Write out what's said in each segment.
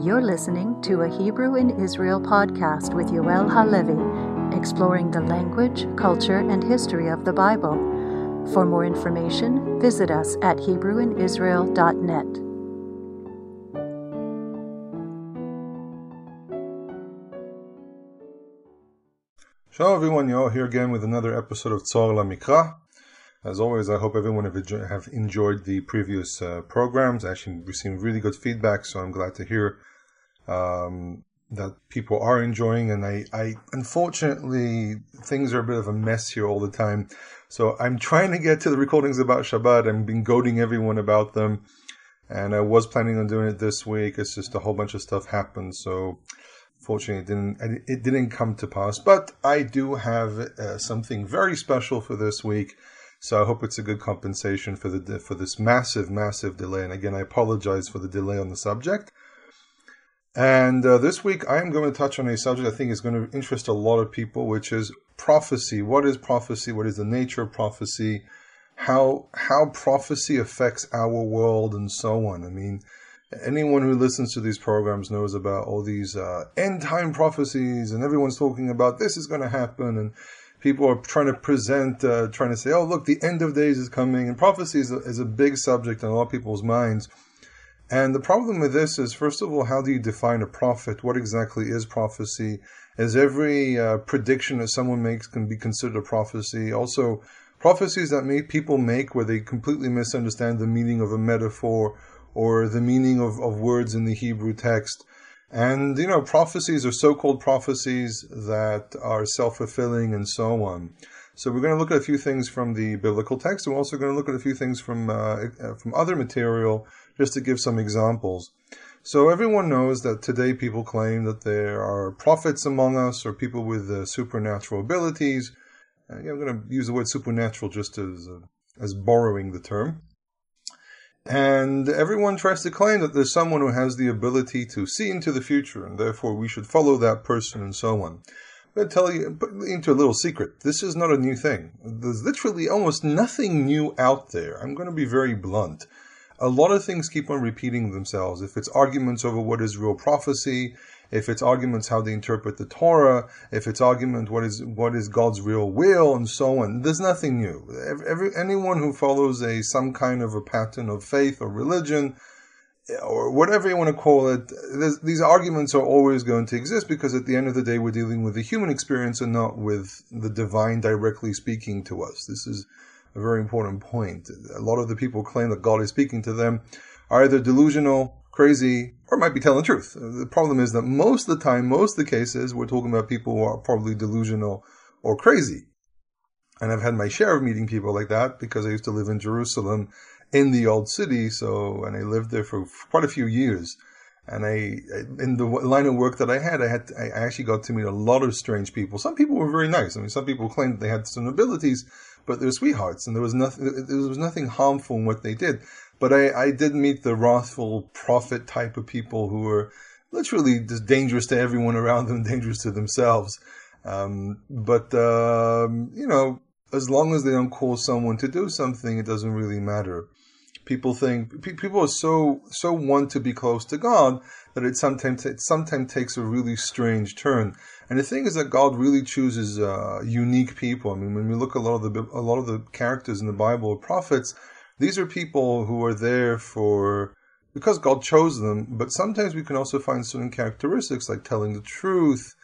You're listening to a Hebrew in Israel podcast with Yoel Halevi, exploring the language, culture, and history of the Bible. For more information, visit us at HebrewInIsrael.net. Shalom everyone, Yoel here again with another episode of Tzor LaMikra. As always, I hope everyone have enjoyed the previous uh, programs. I actually received really good feedback, so I'm glad to hear um, that people are enjoying. And I, I, unfortunately, things are a bit of a mess here all the time. So I'm trying to get to the recordings about Shabbat. I've been goading everyone about them. And I was planning on doing it this week. It's just a whole bunch of stuff happened. So fortunately, it didn't, it didn't come to pass. But I do have uh, something very special for this week. So I hope it's a good compensation for the for this massive, massive delay. And again, I apologize for the delay on the subject. And uh, this week, I am going to touch on a subject I think is going to interest a lot of people, which is prophecy. What is prophecy? What is the nature of prophecy? How how prophecy affects our world, and so on. I mean, anyone who listens to these programs knows about all these uh, end time prophecies, and everyone's talking about this is going to happen, and people are trying to present, uh, trying to say, oh, look, the end of days is coming. And prophecy is a, is a big subject in a lot of people's minds. And the problem with this is, first of all, how do you define a prophet? What exactly is prophecy? Is every uh, prediction that someone makes can be considered a prophecy? Also, prophecies that people make where they completely misunderstand the meaning of a metaphor or the meaning of, of words in the Hebrew text. And, you know, prophecies are so called prophecies that are self fulfilling and so on. So we're going to look at a few things from the biblical text. We're also going to look at a few things from, uh, uh, from other material just to give some examples. So everyone knows that today people claim that there are prophets among us or people with uh, supernatural abilities. Uh, I'm going to use the word supernatural just as, uh, as borrowing the term. And everyone tries to claim that there's someone who has the ability to see into the future, and therefore we should follow that person and so on. To tell you into a little secret. This is not a new thing. There's literally almost nothing new out there. I'm going to be very blunt. A lot of things keep on repeating themselves. If it's arguments over what is real prophecy, if it's arguments how they interpret the Torah, if it's argument what is what is God's real will, and so on. There's nothing new. Every, anyone who follows a some kind of a pattern of faith or religion, or whatever you want to call it, these arguments are always going to exist because at the end of the day, we're dealing with the human experience and not with the divine directly speaking to us. This is a very important point. A lot of the people claim that God is speaking to them are either delusional crazy, or might be telling the truth. The problem is that most of the time, most of the cases, we're talking about people who are probably delusional or crazy. And I've had my share of meeting people like that because I used to live in Jerusalem in the old city. So, and I lived there for quite a few years. And I, in the line of work that I had, I had, I actually got to meet a lot of strange people. Some people were very nice. I mean, some people claimed that they had some abilities, but they were sweethearts and there was nothing, there was nothing harmful in what they did. But I, I did meet the wrathful prophet type of people who were literally just dangerous to everyone around them, dangerous to themselves. Um, but, um, you know, as long as they don't cause someone to do something, it doesn't really matter. People think people are so so want to be close to God that it sometimes it sometimes takes a really strange turn. And the thing is that God really chooses uh, unique people. I mean, when we look at a lot of the a lot of the characters in the Bible, prophets, these are people who are there for because God chose them, but sometimes we can also find certain characteristics like telling the truth,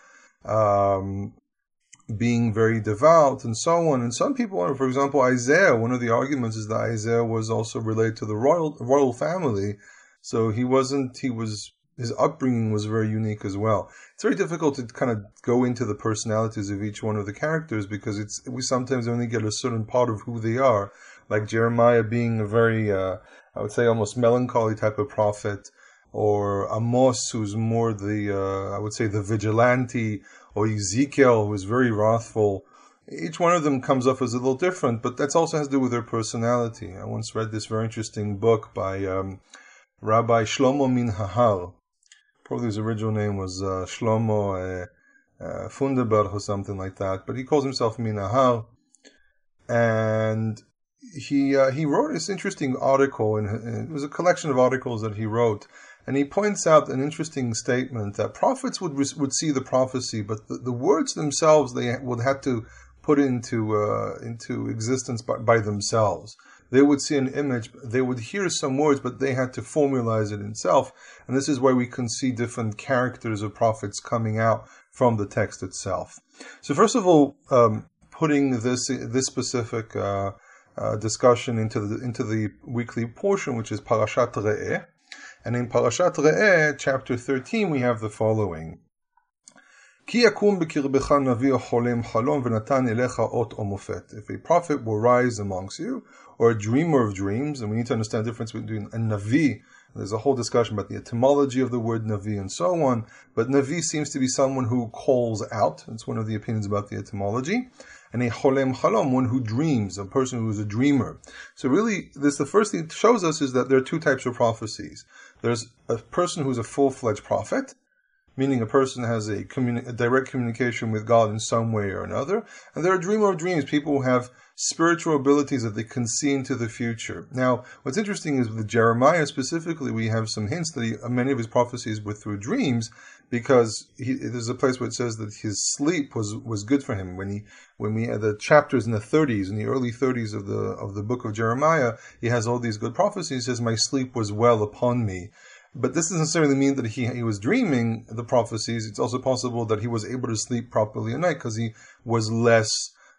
um, being very devout, and so on. And some people, for example, Isaiah, one of the arguments is that Isaiah was also related to the royal royal family, so he wasn't. He was his upbringing was very unique as well. It's very difficult to kind of go into the personalities of each one of the characters because it's we sometimes only get a certain part of who they are like Jeremiah being a very, uh, I would say, almost melancholy type of prophet, or Amos, who's more the, uh, I would say, the vigilante, or Ezekiel, who is very wrathful. Each one of them comes off as a little different, but that also has to do with their personality. I once read this very interesting book by um, Rabbi Shlomo Min Hahal. Probably his original name was uh, Shlomo uh, uh, Funderberg or something like that, but he calls himself Min Hahal. And he uh, he wrote this interesting article, and it was a collection of articles that he wrote, And he points out an interesting statement that prophets would would see the prophecy, but the, the words themselves they would have to put into uh, into existence by, by, themselves. They would see an image, they would hear some words, but they had to formalize it itself. And this is why we can see different characters of prophets coming out from the text itself. So first of all, um, putting this this specific uh, uh, discussion into the into the weekly portion, which is Parashat Re'eh. And in Parashat Re'eh, chapter 13, we have the following. If a prophet will rise amongst you, or a dreamer of dreams, and we need to understand the difference between a navi, there's a whole discussion about the etymology of the word navi and so on, but navi seems to be someone who calls out. It's one of the opinions about the etymology and a cholem chalom, one who dreams, a person who is a dreamer. So really, this the first thing it shows us is that there are two types of prophecies. There's a person who's a full-fledged prophet, meaning a person has a, communi- a, direct communication with God in some way or another. And there are dreamer of dreams, people who have spiritual abilities that they can see into the future. Now, what's interesting is with Jeremiah specifically, we have some hints that he, many of his prophecies were through dreams, because he, there's a place where it says that his sleep was, was good for him. When he when we had the chapters in the 30s, in the early 30s of the of the book of Jeremiah, he has all these good prophecies. He says, "My sleep was well upon me." But this doesn't necessarily mean that he, he was dreaming the prophecies. It's also possible that he was able to sleep properly at night because he was less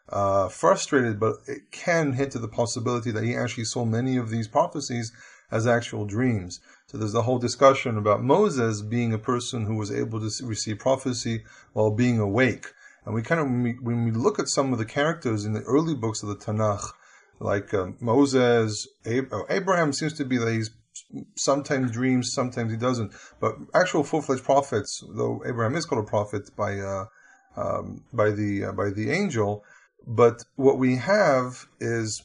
uh, frustrated. But it can hint to the possibility that he actually saw many of these prophecies as actual dreams. So there's a whole discussion about Moses being a person who was able to receive prophecy while being awake. And we kind of, when we, when we look at some of the characters in the early books of the Tanakh, like uh, Moses, Ab- oh, Abraham seems to be that he's sometimes dreams, sometimes he doesn't. But actual full-fledged prophets, though Abraham is called a prophet by uh, um, by the uh, by the angel, but what we have is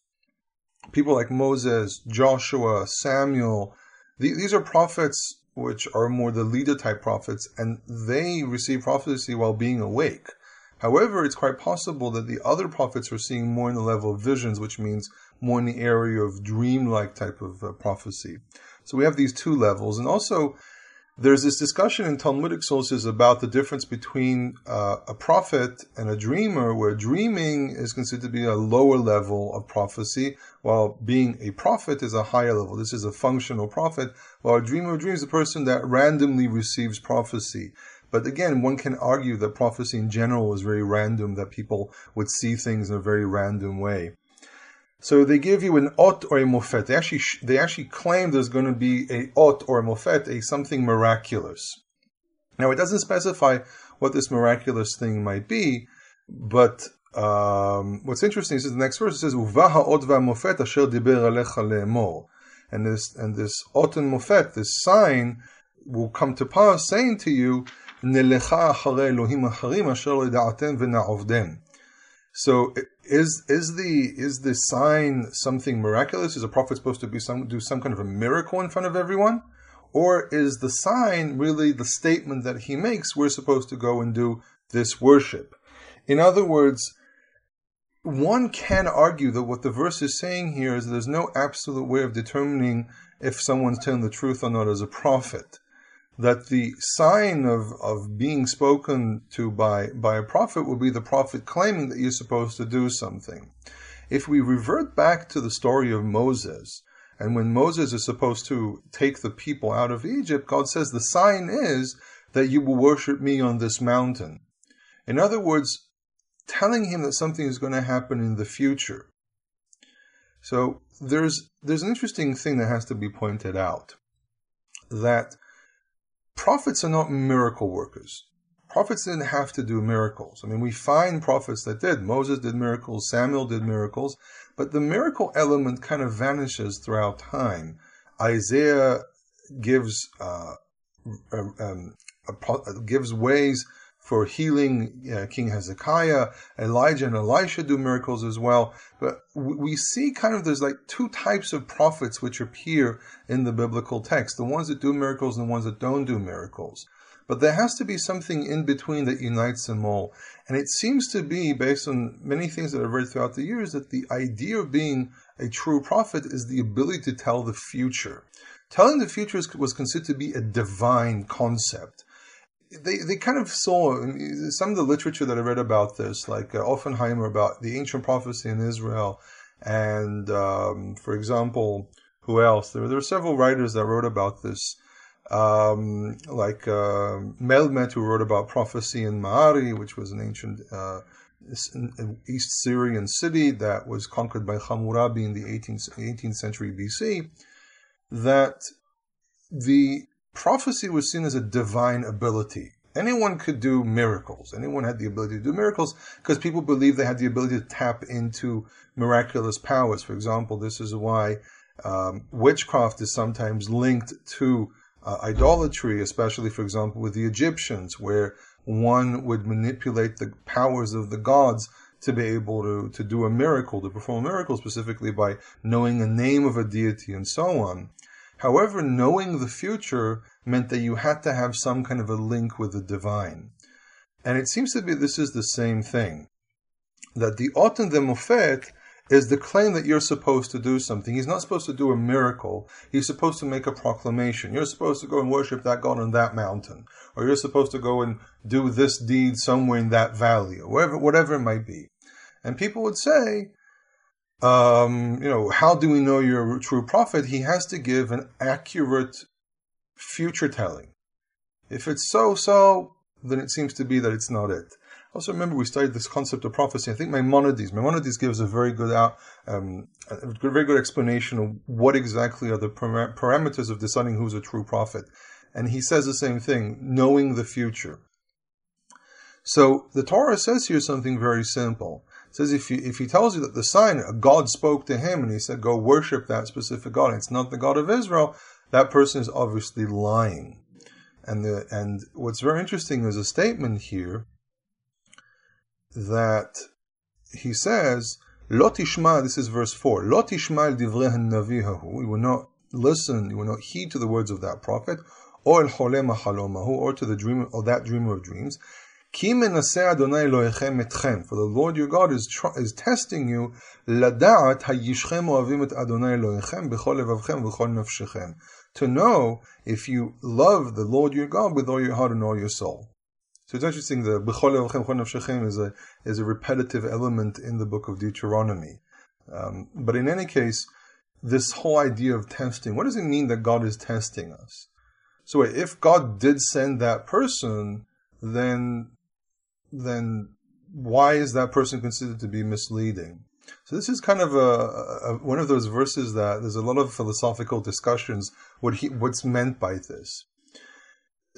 people like Moses, Joshua, Samuel. These are prophets which are more the leader type prophets, and they receive prophecy while being awake. However, it's quite possible that the other prophets are seeing more in the level of visions, which means more in the area of dream-like type of uh, prophecy. So we have these two levels, and also there's this discussion in Talmudic sources about the difference between uh, a prophet and a dreamer, where dreaming is considered to be a lower level of prophecy, while being a prophet is a higher level. This is a functional prophet, while a dreamer dreams is a person that randomly receives prophecy. But again, one can argue that prophecy in general is very random, that people would see things in a very random way. So they give you an ot or a mofet. They actually they actually claim there's going to be a ot or a mofet, a something miraculous. Now it doesn't specify what this miraculous thing might be, but um, what's interesting is the next verse it says uvaha ot mofet asher diber alecha le'emor, and this and this ot and mofet, this sign will come to pass, saying to you, nelecha acharei Elohim acharim asher le'da'atem v'na'ovdem. So is is the is the sign something miraculous? Is a prophet supposed to be some do some kind of a miracle in front of everyone? Or is the sign really the statement that he makes we're supposed to go and do this worship? In other words, one can argue that what the verse is saying here is there's no absolute way of determining if someone's telling the truth or not as a prophet that the sign of, of being spoken to by, by a prophet would be the prophet claiming that you're supposed to do something. If we revert back to the story of Moses, and when Moses is supposed to take the people out of Egypt, God says the sign is that you will worship me on this mountain. In other words, telling him that something is going to happen in the future. So there's there's an interesting thing that has to be pointed out that prophets are not miracle workers. Prophets didn't have to do miracles. I mean, we find prophets that did. Moses did miracles, Samuel did miracles, but the miracle element kind of vanishes throughout time. Isaiah gives uh, um, gives ways for healing uh, King Hezekiah. Elijah and Elisha do miracles as well. But we see kind of there's like two types of prophets which appear in the biblical text the ones that do miracles and the ones that don't do miracles. But there has to be something in between that unites them all. And it seems to be, based on many things that I've read throughout the years, that the idea of being a true prophet is the ability to tell the future. telling the future was considered to be a divine concept. They, they kind of saw some of the literature that I read about this, like uh, Uffenheimer about the ancient prophecy in Israel, and um, for example, who else? There, there are several writers that wrote about this, um, like uh, Malamat, who wrote about prophecy in Mari, which was an ancient uh, East Syrian city that was conquered by Hammurabi in the 18th, 18th century BC, that the prophecy was seen as a divine ability. Anyone could do miracles. Anyone had the ability to do miracles because people believed they had the ability to tap into miraculous powers. For example, this is why um, witchcraft is sometimes linked to uh, idolatry, especially, for example, with the Egyptians, where one would manipulate the powers of the gods to be able to, to do a miracle, to perform a miracle specifically by knowing the name of a deity and so on. However, knowing the future meant that you had to have some kind of a link with the divine. And it seems to be this is the same thing. That the Oten de Mofet is the claim that you're supposed to do something. He's not supposed to do a miracle. He's supposed to make a proclamation. You're supposed to go and worship that God on that mountain. Or you're supposed to go and do this deed somewhere in that valley, or whatever, whatever it might be. And people would say, um, you know, how do we know you're a true prophet? He has to give an accurate future telling. If it's so, so, then it seems to be that it's not it. Also, remember we studied this concept of prophecy. I think Maimonides, Maimonides gives a very good out, um, a very good explanation of what exactly are the parameters of deciding who's a true prophet. And he says the same thing, knowing the future. So the Torah says here something very simple. Says if he, if he tells you that the sign, God spoke to him and he said, go worship that specific God, it's not the God of Israel, that person is obviously lying. And the, and what's very interesting is a statement here that he says, Lo tishma, this is verse 4, Lo tishma el You will not listen, you will not heed to the words of that prophet, or el cholem or to the dreamer, or that dreamer of dreams. For the Lord your God is is testing you, levavchem v'chol nafshechem, to know if you love the Lord your God with all your heart and all your soul. So it's interesting. The b'chol is a is a repetitive element in the book of Deuteronomy. Um, but in any case, this whole idea of testing. What does it mean that God is testing us? So if God did send that person, then then why is that person considered to be misleading? So this is kind of a, a, one of those verses that there's a lot of philosophical discussions what he, what's meant by this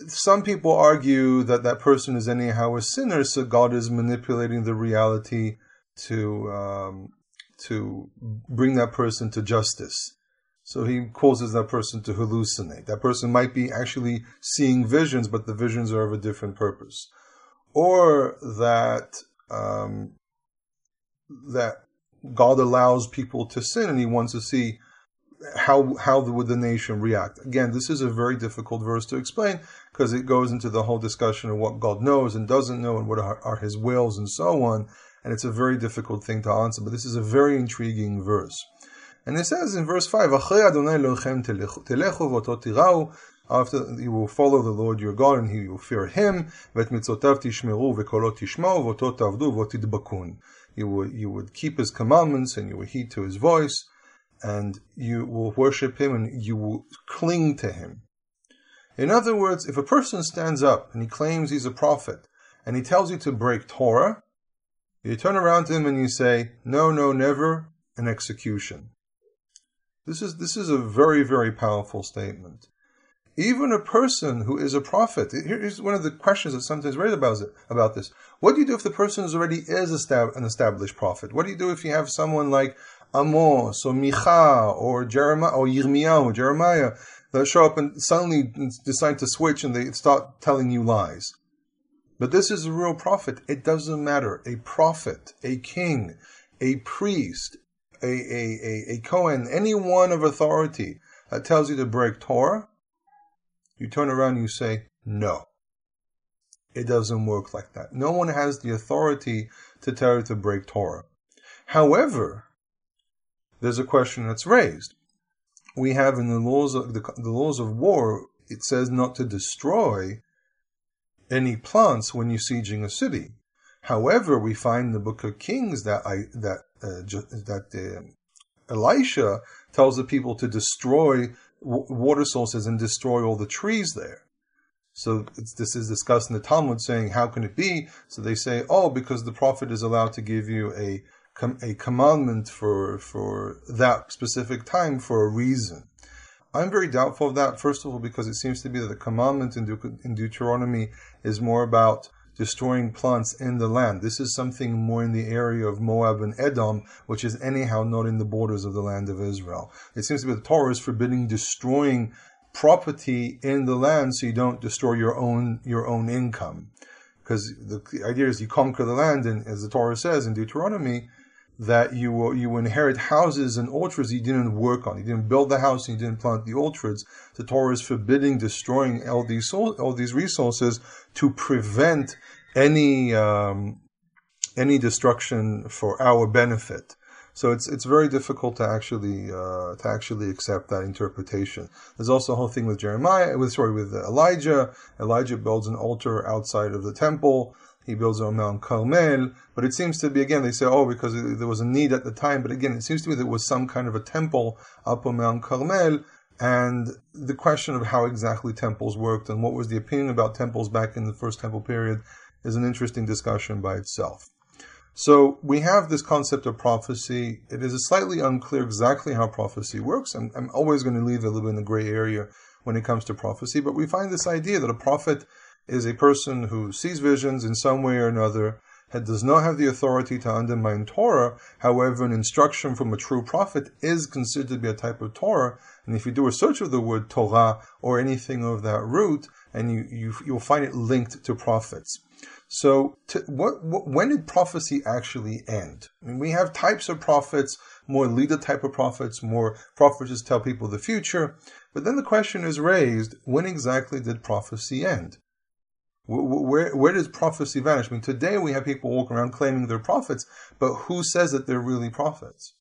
some people argue that that person is anyhow a sinner, so God is manipulating the reality to um, to bring that person to justice. So he causes that person to hallucinate. That person might be actually seeing visions, but the visions are of a different purpose, or that um, that God allows people to sin, and He wants to see how how would the nation react? Again, this is a very difficult verse to explain because it goes into the whole discussion of what God knows and doesn't know and what are, are His wills and so on. And it's a very difficult thing to answer, but this is a very intriguing verse. And it says in verse 5, after you will follow the Lord your God and you will fear Him, you would, you would keep His commandments and you will heed to His voice and you will worship him and you will cling to him. In other words, if a person stands up and he claims he's a prophet and he tells you to break Torah, you turn around to him and you say, no, no, never, an execution. This is, this is a very, very powerful statement. Even a person who is a prophet, here's one of the questions that sometimes raised about, it, about this. What do you do if the person is already is an established prophet? What do you do if you have someone like Amos or Micha or Jeremiah or Yirmiyahu Jeremiah that show up and suddenly decide to switch and they start telling you lies. But this is a real prophet. It doesn't matter. A prophet, a king, a priest, a, a, a, a Cohen, anyone of authority that tells you to break Torah, you turn around and you say, no. It doesn't work like that. No one has the authority to tell you to break Torah. However, there's a question that's raised. we have in the laws of the, the laws of war, it says not to destroy any plants when you're sieging a city. However, we find in the book of Kings that I, that uh, that uh, Elisha tells the people to destroy w- water sources and destroy all the trees there. So this is discussed in the Talmud, saying, "How can it be?" So they say, "Oh, because the prophet is allowed to give you a a commandment for for that specific time for a reason." I'm very doubtful of that. First of all, because it seems to be that the commandment in, De- in Deuteronomy is more about destroying plants in the land. This is something more in the area of Moab and Edom, which is anyhow not in the borders of the land of Israel. It seems to be the Torah is forbidding destroying property in the land so you don't destroy your own your own income. Because the, idea is you conquer the land, and as the Torah says in Deuteronomy, that you you inherit houses and orchards you didn't work on. You didn't build the house and you didn't plant the orchards. The Torah is forbidding destroying all these all these resources to prevent any um, any destruction for our benefit. So it's it's very difficult to actually uh, to actually accept that interpretation. There's also a whole thing with Jeremiah, with sorry, with Elijah. Elijah builds an altar outside of the temple. He builds on Mount Carmel, but it seems to be again they say oh because there was a need at the time, but again it seems to me there was some kind of a temple up on Mount Carmel, and the question of how exactly temples worked and what was the opinion about temples back in the first temple period is an interesting discussion by itself. So we have this concept of prophecy. It is slightly unclear exactly how prophecy works. I'm, I'm always going to leave a little bit in the gray area when it comes to prophecy, but we find this idea that a prophet is a person who sees visions in some way or another, does not have the authority to undermine Torah. However, an instruction from a true prophet is considered to be a type of Torah. And if you do a search of the word Torah or anything of that root, and you, you you'll find it linked to prophets. So, to, what, what, when did prophecy actually end? I mean, we have types of prophets, more leader type of prophets, more prophets just tell people the future. But then the question is raised: When exactly did prophecy end? Where, where, does prophecy vanish? I mean, today we have people walking around claiming they're prophets, but who says that they're really prophets?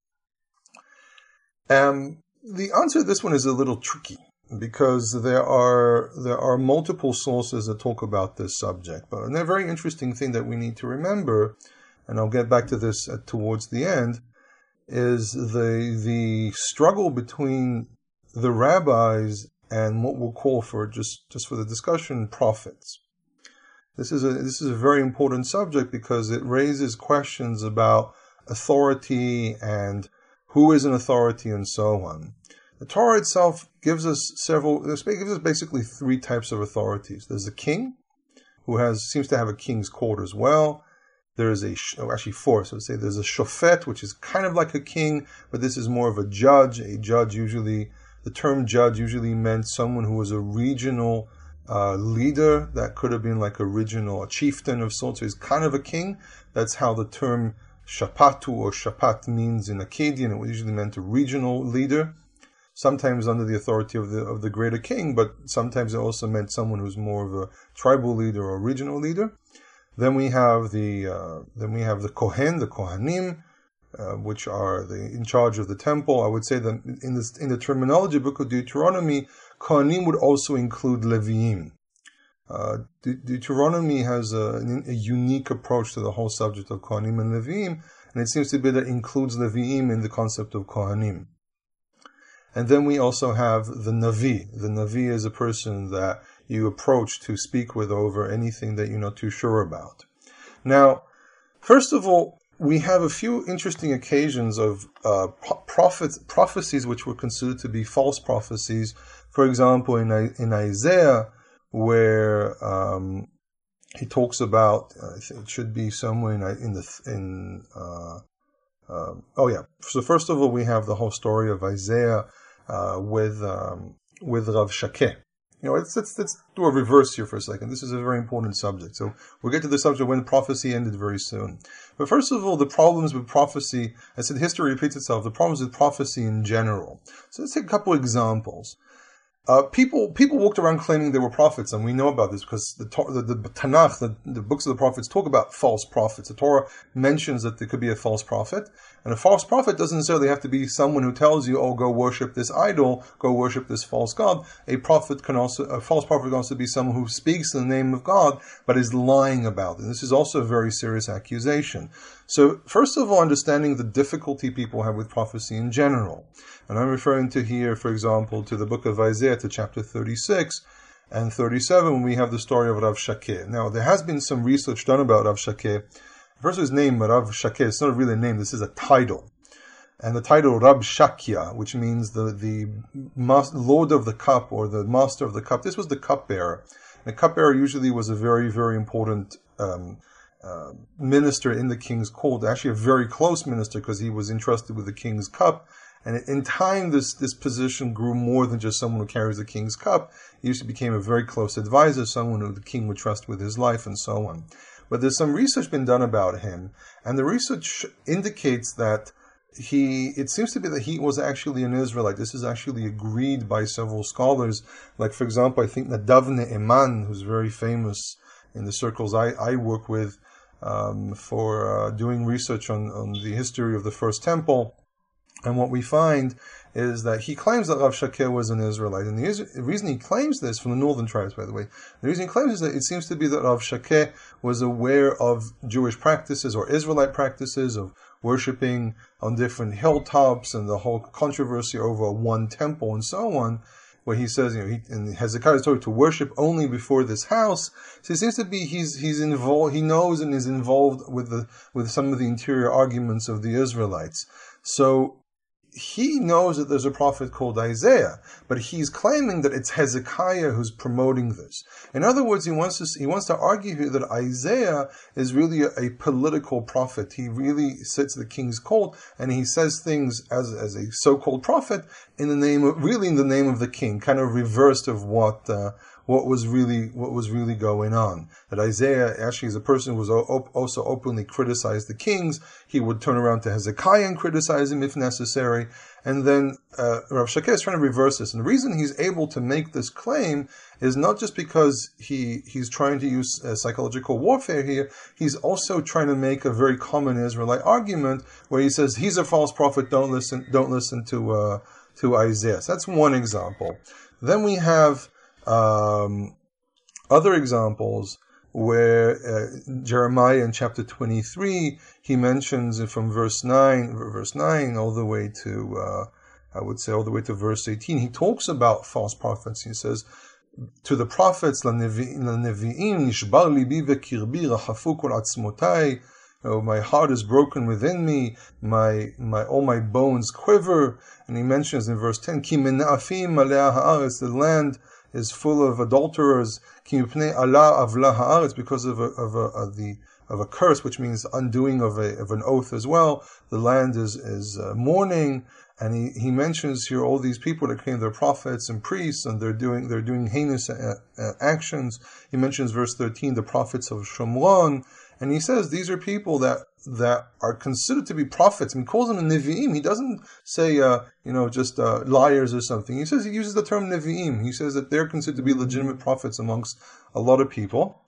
Um, the answer to this one is a little tricky because there are there are multiple sources that talk about this subject. But a very interesting thing that we need to remember, and I'll get back to this at, towards the end, is the the struggle between the rabbis and what we'll call for just just for the discussion prophets. This is a this is a very important subject because it raises questions about authority and who is an authority and so on. The Torah itself gives us several, it gives us basically three types of authorities. There's the king, who has seems to have a king's court as well. There is a, oh, actually four, so say there's a shofet, which is kind of like a king, but this is more of a judge. A judge usually, the term judge usually meant someone who was a regional uh, leader that could have been like a regional, a chieftain of sorts. So he's kind of a king. That's how the term shapatu or shapat means in Akkadian. It was usually meant a regional leader sometimes under the authority of the of the greater king, but sometimes it also meant someone who's more of a tribal leader or regional leader. Then we have the uh, then we have the kohen, the kohanim, uh, which are the in charge of the temple. I would say that in this in the terminology book of Deuteronomy, kohanim would also include Leviim. Uh, De- Deuteronomy has a, a, unique approach to the whole subject of Kohanim and Leviim, and it seems to be that includes Leviim in the concept of Kohanim. And then we also have the Navi. The Navi is a person that you approach to speak with over anything that you're not too sure about. Now, first of all, we have a few interesting occasions of uh, prophets, prophecies which were considered to be false prophecies. For example, in, in Isaiah, where um, he talks about, I it should be somewhere in, in the in uh, uh, oh yeah. So first of all, we have the whole story of Isaiah uh, with um, with Rav Shakeh. You know, let's, let's, let's do a reverse here for a second. This is a very important subject. So we'll get to the subject when prophecy ended very soon. But first of all, the problems with prophecy, I said history repeats itself, the problems with prophecy in general. So let's take a couple examples. Uh, people people walked around claiming they were prophets, and we know about this because the, the, the Tanakh, the, the, books of the prophets, talk about false prophets. The Torah mentions that there could be a false prophet, and a false prophet doesn't necessarily have to be someone who tells you, "Oh, go worship this idol, go worship this false god." A prophet can also, a false prophet can also be someone who speaks in the name of God but is lying about it. This is also a very serious accusation. So, first of all, understanding the difficulty people have with prophecy in general. And I'm referring to here, for example, to the book of Isaiah, to chapter 36 and 37, when we have the story of Rav Shakeh. Now, there has been some research done about Rav Shakeh. First, his name, Rav Shakeh, it's not really a name, this is a title. And the title Rab Shakya, which means the, the Lord of the Cup or the Master of the Cup, this was the cupbearer. The cupbearer usually was a very, very important um, uh, minister in the king's court, actually a very close minister because he was entrusted with the king's cup. And in time, this, this position grew more than just someone who carries the king's cup. He usually became a very close advisor, someone who the king would trust with his life and so on. But there's some research been done about him, and the research indicates that he, it seems to be that he was actually an Israelite. This is actually agreed by several scholars. Like, for example, I think Nadav Na'aman, who's very famous in the circles I, I work with, um, for uh, doing research on, on the history of the first temple. And what we find is that he claims that Rav Shakeh was an Israelite. And the, the, reason he claims this, from the northern tribes, by the way, the reason he claims is that it seems to be that Rav Shakeh was aware of Jewish practices or Israelite practices of worshipping on different hilltops and the whole controversy over one temple and so on where he says, you know, he, in Hezekiah's Torah to worship only before this house. So it seems to be he's he's involved. He knows and is involved with the with some of the interior arguments of the Israelites. So he knows that there's a prophet called Isaiah, but he's claiming that it's Hezekiah who's promoting this. In other words, he wants to he wants to argue here that Isaiah is really a, a political prophet. He really sits the king's court and he says things as as a so-called prophet in the name of really in the name of the king, kind of reversed of what. Uh, what was really what was really going on. That Isaiah actually is a person who was also openly criticized the kings. He would turn around to Hezekiah and criticize him if necessary. And then uh, Rav Shakeh is trying to reverse this. And the reason he's able to make this claim is not just because he he's trying to use uh, psychological warfare here. He's also trying to make a very common Israelite argument where he says he's a false prophet. Don't listen. Don't listen to uh, to Isaiah. So that's one example. Then we have um, other examples where uh, Jeremiah in chapter 23, he mentions from verse 9, verse 9 all the way to, uh, I would say all the way to verse 18, he talks about false prophets. He says, to the prophets, Oh, my heart is broken within me, my, my, all my bones quiver. And he mentions in verse 10, the land is full of adulterers. It's because of a, of a, of the of a curse, which means undoing of a of an oath as well. The land is is uh, mourning, and he, he mentions here all these people that claim they're prophets and priests, and they're doing they're doing heinous uh, uh, actions. He mentions verse thirteen, the prophets of Shomron, and he says these are people that that are considered to be prophets. He calls them nevi'im. He doesn't say, uh, you know, just uh, liars or something. He says he uses the term nevi'im. He says that they're considered to be legitimate prophets amongst a lot of people,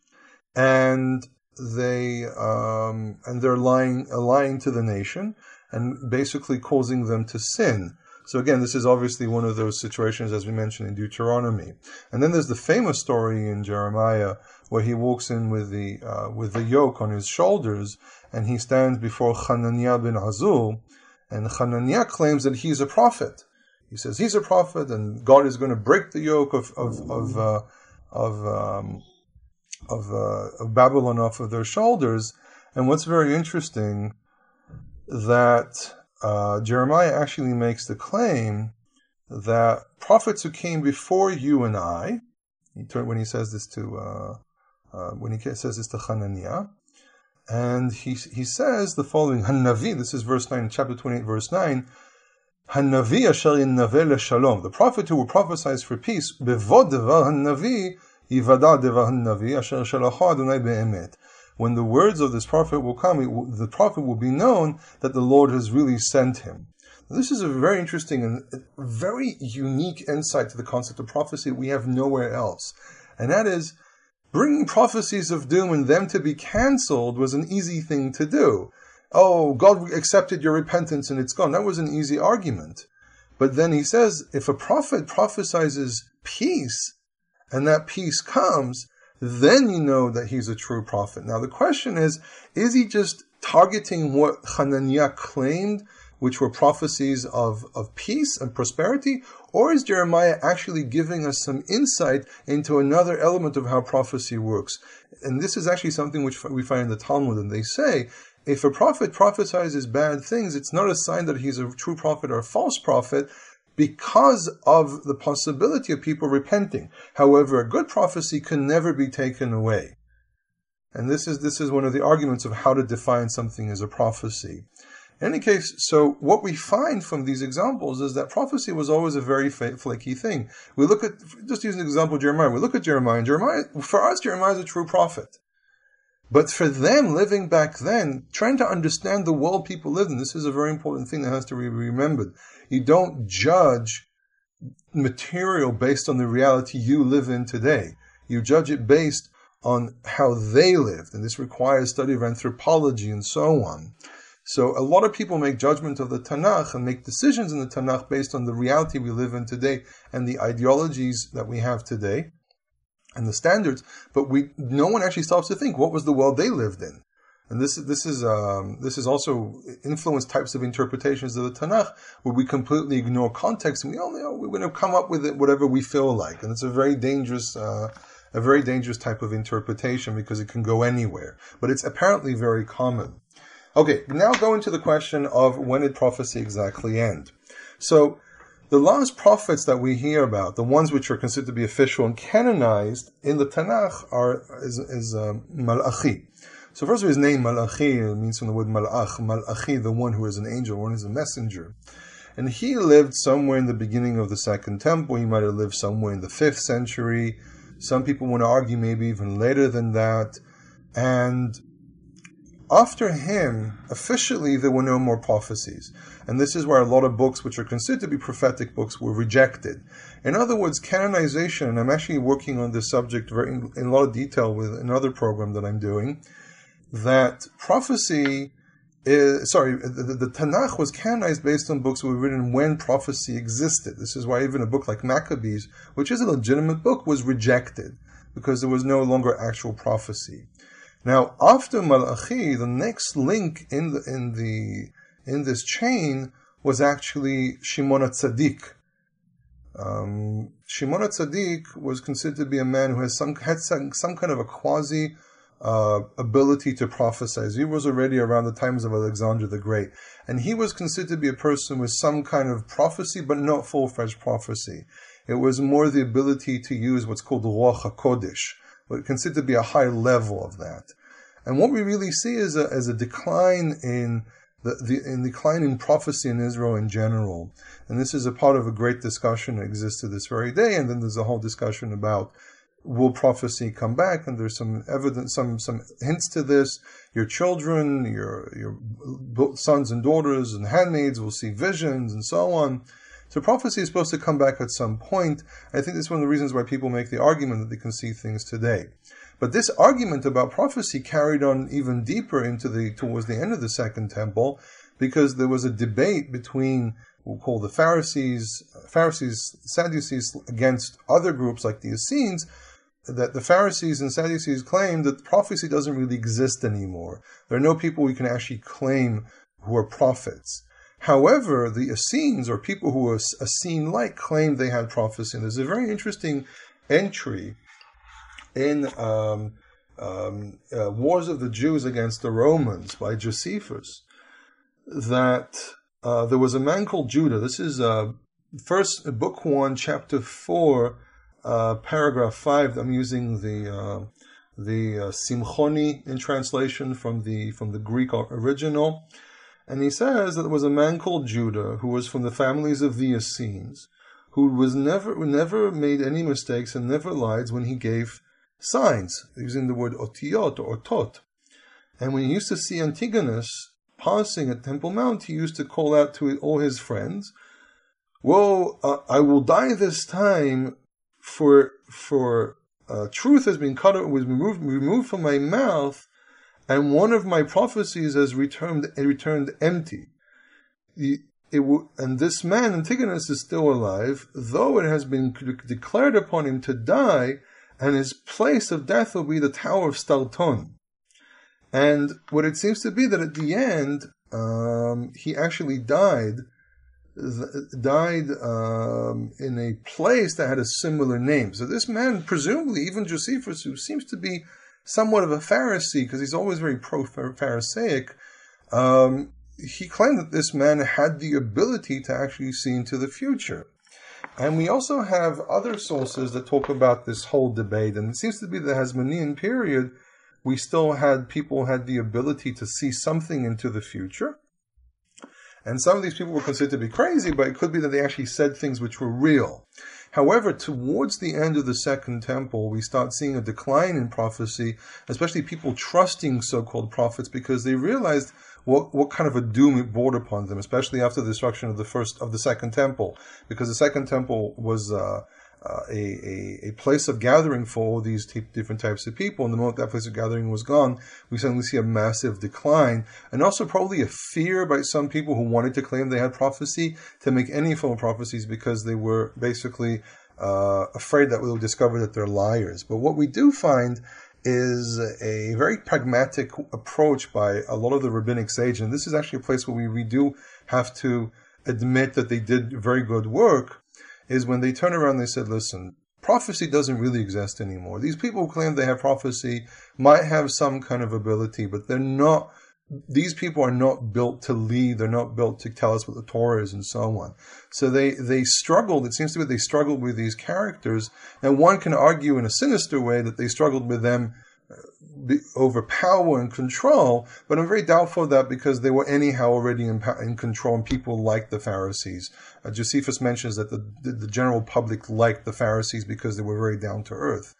and they um, and they're lying lying to the nation and basically causing them to sin. So again, this is obviously one of those situations as we mentioned in Deuteronomy. And then there's the famous story in Jeremiah where he walks in with the uh, with the yoke on his shoulders and he stands before Hananiah bin Azur, and Hananiah claims that he's a prophet. He says he's a prophet, and God is going to break the yoke of of of uh, of, um, of, uh, of Babylon off of their shoulders. And what's very interesting that uh, Jeremiah actually makes the claim that prophets who came before you and I, when he says this to uh, uh, when he says this to Hananiah, and he, he says the following, Hanavi, this is verse 9, chapter 28, verse 9, Hanavi asher shalom. The prophet who will prophesy for peace, bevod devar hanavi, yivada devar hanavi, asher shalacho Adonai be'emet. When the words of this prophet will come, will, the prophet will be known that the Lord has really sent him. This is a very interesting and very unique insight to the concept of prophecy we have nowhere else. And that is, bringing prophecies of doom and them to be cancelled was an easy thing to do. Oh, God accepted your repentance and it's gone. That was an easy argument. But then he says, if a prophet prophesies peace and that peace comes, then you know that he's a true prophet. Now the question is, is he just targeting what Hananiah claimed, which were prophecies of, of peace and prosperity, or is Jeremiah actually giving us some insight into another element of how prophecy works? And this is actually something which we find in the Talmud, and they say, if a prophet prophesies bad things, it's not a sign that he's a true prophet or a false prophet, because of the possibility of people repenting. However, a good prophecy can never be taken away. And this is, this is one of the arguments of how to define something as a prophecy. In any case, so what we find from these examples is that prophecy was always a very flaky thing. We look at, just use an example, Jeremiah. We look at Jeremiah, Jeremiah, for us, Jeremiah is a true prophet. But for them living back then, trying to understand the world people lived in, this is a very important thing that has to be remembered. You don't judge material based on the reality you live in today. You judge it based on how they lived, and this requires study of anthropology and so on. So a lot of people make judgment of the Tanakh and make decisions in the Tanakh based on the reality we live in today and the ideologies that we have today and the standards, but we no one actually stops to think what was the world they lived in. And this is this is um, this is also influenced types of interpretations of the Tanakh where we completely ignore context and we only we're going to come up with it whatever we feel like, and it's a very dangerous uh, a very dangerous type of interpretation because it can go anywhere. But it's apparently very common. Okay, now go into the question of when did prophecy exactly end. So the last prophets that we hear about, the ones which are considered to be official and canonized in the Tanakh, are is, is uh, Malachi. So first of all, his name Malachi means from the word Malach, Malachi, the one who is an angel, one who is a messenger. And he lived somewhere in the beginning of the Second Temple. He might have lived somewhere in the fifth century. Some people want to argue maybe even later than that. And after him, officially, there were no more prophecies. And this is where a lot of books, which are considered to be prophetic books, were rejected. In other words, canonization, and I'm actually working on this subject in, a lot of detail with another program that I'm doing, that prophecy is, sorry, the, the, Tanakh was canonized based on books that were written when prophecy existed. This is why even a book like Maccabees, which is a legitimate book, was rejected because there was no longer actual prophecy. Now, after Malachi, the next link in the in the in this chain was actually Shimon Tzaddik. Um, Shimon Tzaddik was considered to be a man who has some had some, some kind of a quasi uh, ability to prophesy. He was already around the times of Alexander the Great, and he was considered to be a person with some kind of prophecy, but not full-fledged prophecy. It was more the ability to use what's called the Ruach HaKodesh, but considered to be a high level of that. And what we really see is a, is a decline in the, the in decline in prophecy in Israel in general. And this is a part of a great discussion that exists to this very day. And then there's a whole discussion about will prophecy come back? And there's some evidence, some some hints to this. Your children, your your sons and daughters and handmaids will see visions and so on. So prophecy is supposed to come back at some point. I think this is one of the reasons why people make the argument that they can see things today. But this argument about prophecy carried on even deeper into the towards the end of the Second Temple, because there was a debate between what we'll call the Pharisees, Pharisees, Sadducees against other groups like the Essenes, that the Pharisees and Sadducees claimed that prophecy doesn't really exist anymore. There are no people we can actually claim who are prophets. However, the Essenes, or people who were Essene like, claimed they had prophecy. And there's a very interesting entry in um, um, uh, Wars of the Jews against the Romans by Josephus that uh, there was a man called Judah. This is uh, first book one, chapter four, uh, paragraph five. I'm using the uh, the uh, Simchoni in translation from the from the Greek original. And he says that there was a man called Judah who was from the families of the Essenes, who was never never made any mistakes and never lied when he gave signs, using the word otiot or otot. And when he used to see Antigonus passing at Temple Mount, he used to call out to all his friends, "Well, uh, I will die this time, for for uh, truth has been cut out was removed removed from my mouth, and one of my prophecies has returned returned empty." it and this man Antigonus is still alive, though it has been declared upon him to die, and his place of death will be the Tower of Stalton. And what it seems to be that at the end, um, he actually died, died um, in a place that had a similar name. So this man, presumably, even Josephus, who seems to be somewhat of a Pharisee, because he's always very pro-Pharisaic, um, he claimed that this man had the ability to actually see into the future. And we also have other sources that talk about this whole debate, and it seems to be the Hasmonean period, we still had people had the ability to see something into the future. And some of these people were considered to be crazy, but it could be that they actually said things which were real. However, towards the end of the Second Temple, we start seeing a decline in prophecy, especially people trusting so-called prophets because they realized what, what kind of a doom it brought upon them, especially after the destruction of the first of the second temple, because the second temple was uh, uh, a, a, a place of gathering for all these t- different types of people. And the moment that place of gathering was gone, we suddenly see a massive decline, and also probably a fear by some people who wanted to claim they had prophecy to make any form of prophecies because they were basically uh, afraid that we will discover that they're liars. But what we do find is a very pragmatic approach by a lot of the rabbinic sages. And this is actually a place where we, we do have to admit that they did very good work, is when they turn around and they said, listen, prophecy doesn't really exist anymore. These people who claim they have prophecy might have some kind of ability, but they're not these people are not built to lead. They're not built to tell us what the Torah is and so on. So they, they struggled. It seems to be they struggled with these characters. And one can argue in a sinister way that they struggled with them uh, over power and control, but I'm very doubtful of that because they were anyhow already in, in control and people liked the Pharisees. Uh, Josephus mentions that the, the, the general public liked the Pharisees because they were very down to earth.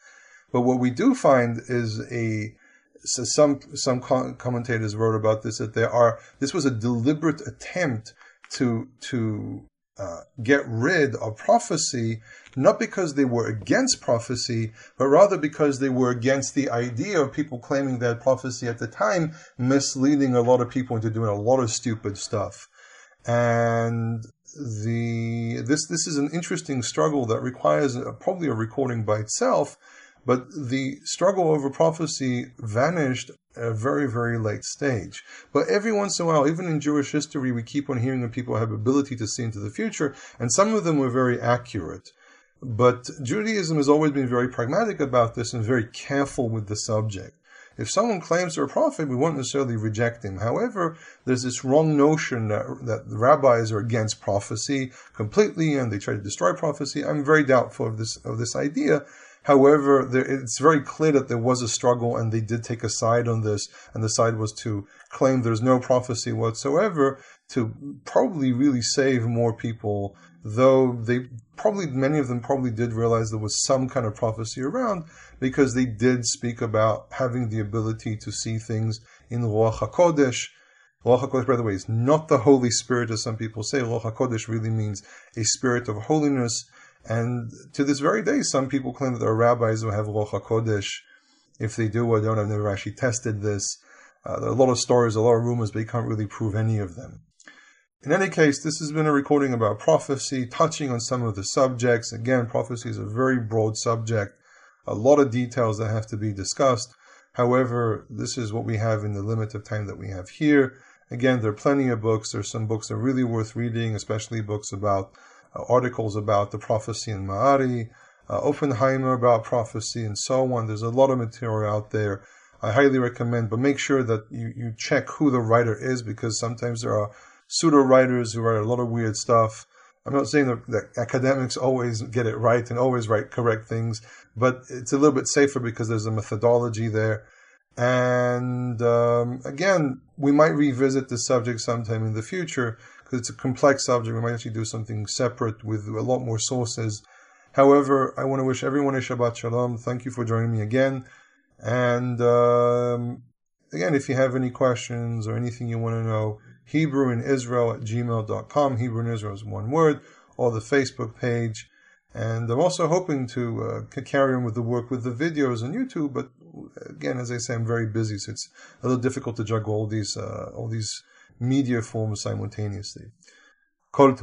But what we do find is a, so some some commentators wrote about this that there are this was a deliberate attempt to to uh, get rid of prophecy, not because they were against prophecy, but rather because they were against the idea of people claiming that prophecy at the time, misleading a lot of people into doing a lot of stupid stuff. And the this this is an interesting struggle that requires a, probably a recording by itself but the struggle over prophecy vanished at a very, very late stage. But every once in a while, even in Jewish history, we keep on hearing that people have ability to see into the future, and some of them were very accurate. But Judaism has always been very pragmatic about this and very careful with the subject. If someone claims they're a prophet, we won't necessarily reject him. However, there's this wrong notion that, that the rabbis are against prophecy completely and they try to destroy prophecy. I'm very doubtful of this, of this idea However, there, it's very clear that there was a struggle and they did take a side on this, and the side was to claim there's no prophecy whatsoever to probably really save more people, though they probably, many of them probably did realize there was some kind of prophecy around because they did speak about having the ability to see things in Ruach HaKodesh. Ruach HaKodesh, by the way, is not the Holy Spirit, as some people say. Ruach HaKodesh really means a spirit of holiness and to this very day, some people claim that there are rabbis who have Ruach HaKodesh. If they do, or don't. I've never actually tested this. Uh, there are a lot of stories, a lot of rumors, but you can't really prove any of them. In any case, this has been a recording about prophecy, touching on some of the subjects. Again, prophecy is a very broad subject, a lot of details that have to be discussed. However, this is what we have in the limit of time that we have here. Again, there are plenty of books. There's some books that are really worth reading, especially books about articles about the prophecy in Mari, uh, Uffenheimer about prophecy, and so on. There's a lot of material out there. I highly recommend, but make sure that you, you check who the writer is because sometimes there are pseudo writers who write a lot of weird stuff. I'm not saying that, that, academics always get it right and always write correct things, but it's a little bit safer because there's a methodology there. And um, again, we might revisit the subject sometime in the future because it's a complex subject. We might actually do something separate with a lot more sources. However, I want to wish everyone a Shabbat Shalom. Thank you for joining me again. And um, again, if you have any questions or anything you want to know, Hebrew in Israel at gmail.com. Hebrew in Israel is one word, or the Facebook page. And I'm also hoping to uh, carry on with the work with the videos on YouTube, but again, as I say, I'm very busy, so it's a little difficult to juggle all these uh, all these media forms simultaneously. Kol